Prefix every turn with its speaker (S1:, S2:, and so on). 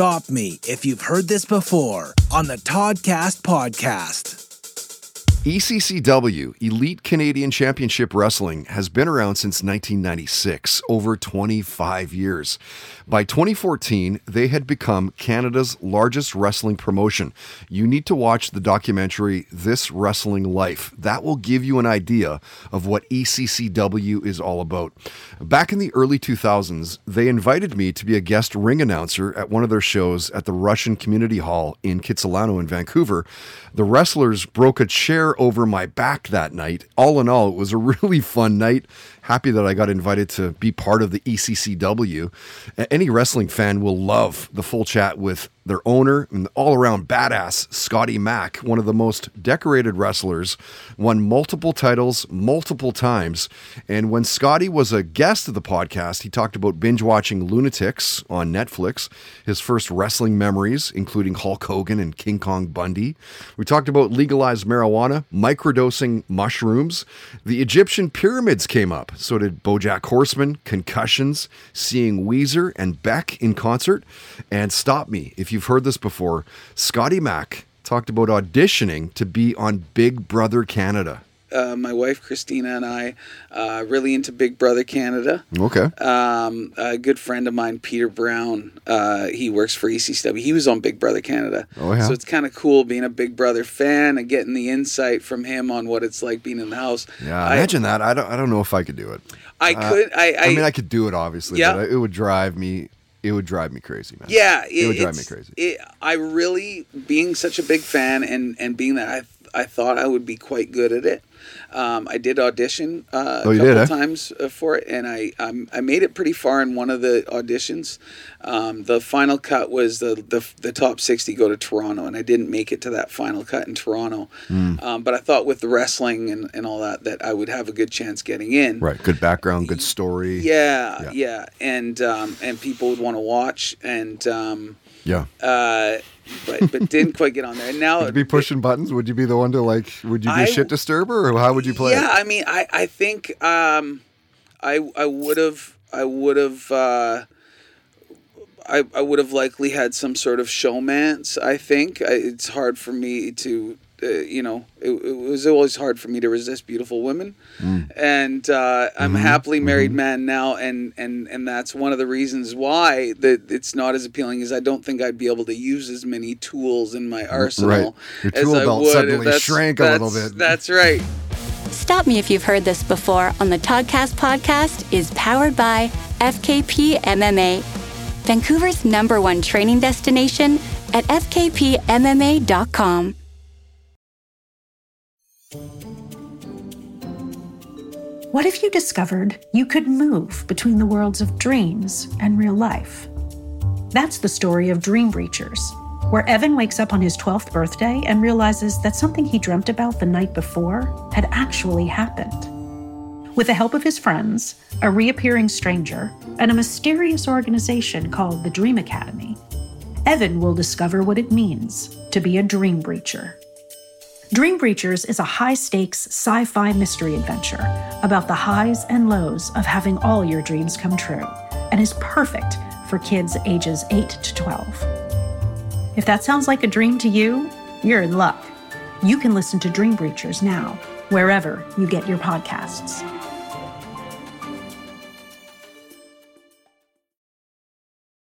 S1: stop me if you've heard this before on the Toddcast podcast.
S2: ECCW, Elite Canadian Championship Wrestling, has been around since 1996, over 25 years. By 2014, they had become Canada's largest wrestling promotion. You need to watch the documentary This Wrestling Life. That will give you an idea of what ECCW is all about. Back in the early 2000s, they invited me to be a guest ring announcer at one of their shows at the Russian Community Hall in Kitsilano in Vancouver. The wrestlers broke a chair over my back that night. All in all, it was a really fun night. Happy that I got invited to be part of the ECCW. Any wrestling fan will love the full chat with their owner and all around badass Scotty Mac, one of the most decorated wrestlers, won multiple titles multiple times. And when Scotty was a guest of the podcast, he talked about binge watching Lunatics on Netflix, his first wrestling memories, including Hulk Hogan and King Kong Bundy. We talked about legalized marijuana, microdosing mushrooms. The Egyptian pyramids came up. So did Bojack Horseman, concussions, seeing Weezer and Beck in concert. And stop me if you've heard this before. Scotty Mac talked about auditioning to be on Big Brother Canada.
S3: Uh, my wife Christina and I uh, really into Big Brother Canada.
S2: Okay.
S3: Um, a good friend of mine, Peter Brown, uh, he works for ECW. He was on Big Brother Canada.
S2: Oh, yeah.
S3: So it's kind of cool being a Big Brother fan and getting the insight from him on what it's like being in the house.
S2: Yeah,
S3: I-
S2: imagine that. I don't. I don't know if I could do it.
S3: I
S2: Uh,
S3: could. I. I,
S2: I mean, I could do it obviously,
S3: Yeah.
S2: but it would drive me. It would drive me crazy, man.
S3: Yeah,
S2: it, would drive me crazy.
S3: It, I really, being such a big fan, and and being that I I thought I would be quite good at it. Um, I did audition uh,
S2: Oh,
S3: a couple
S2: did, eh?
S3: times uh, for it, and I um, I made it pretty far in one of the auditions. Um, the final cut was the, the the top sixty go to Toronto, and I didn't make it to that final cut in Toronto. Um, but I thought with the wrestling and, and all that that I would have a good chance getting in.
S2: Right. Good background. Good story.
S3: Yeah,
S2: Yeah.
S3: yeah, and um, and people would want to watch, and um,
S2: Yeah.
S3: uh, but but didn't quite get on there. And now
S2: Would be pushing buttons? Would you be the one to like? Would you be a
S3: I-
S2: shit disturber, or how would you play?
S3: Yeah,
S2: it?
S3: I mean, I I think um, I I would have I would have. Uh, I, I would have likely had some sort of showmance. I think I, it's hard for me to, uh, you know, it, it was always hard for me to resist beautiful women,
S2: Mm.
S3: and uh, I'm a
S2: Mm-hmm.
S3: happily married man now, and and and that's one of the reasons why that it's not as appealing as I don't think I'd be able to use as many tools in my arsenal
S2: Your
S3: as
S2: tool
S3: I
S2: belt
S3: would.
S2: suddenly
S3: That's-
S2: shrank a little bit.
S3: That's right.
S4: Stop me if you've heard this before on the Toddcast podcast is powered by FKP MMA, Vancouver's number one training destination at fkpmma.com.
S5: What if you discovered you could move between the worlds of dreams and real life? That's the story of Dream Breachers, where Evan wakes up on his 12th birthday and realizes that something he dreamt about the night before had actually happened. With the help of his friends, a reappearing stranger, and a mysterious organization called the Dream Academy, Evan will discover what it means to be a dream breacher. Dream Breachers is a high stakes sci fi mystery adventure about the highs and lows of having all your dreams come true and is perfect for kids ages 8 to 12. If that sounds like a dream to you, you're in luck. You can listen to Dream Breachers now, wherever you get your podcasts.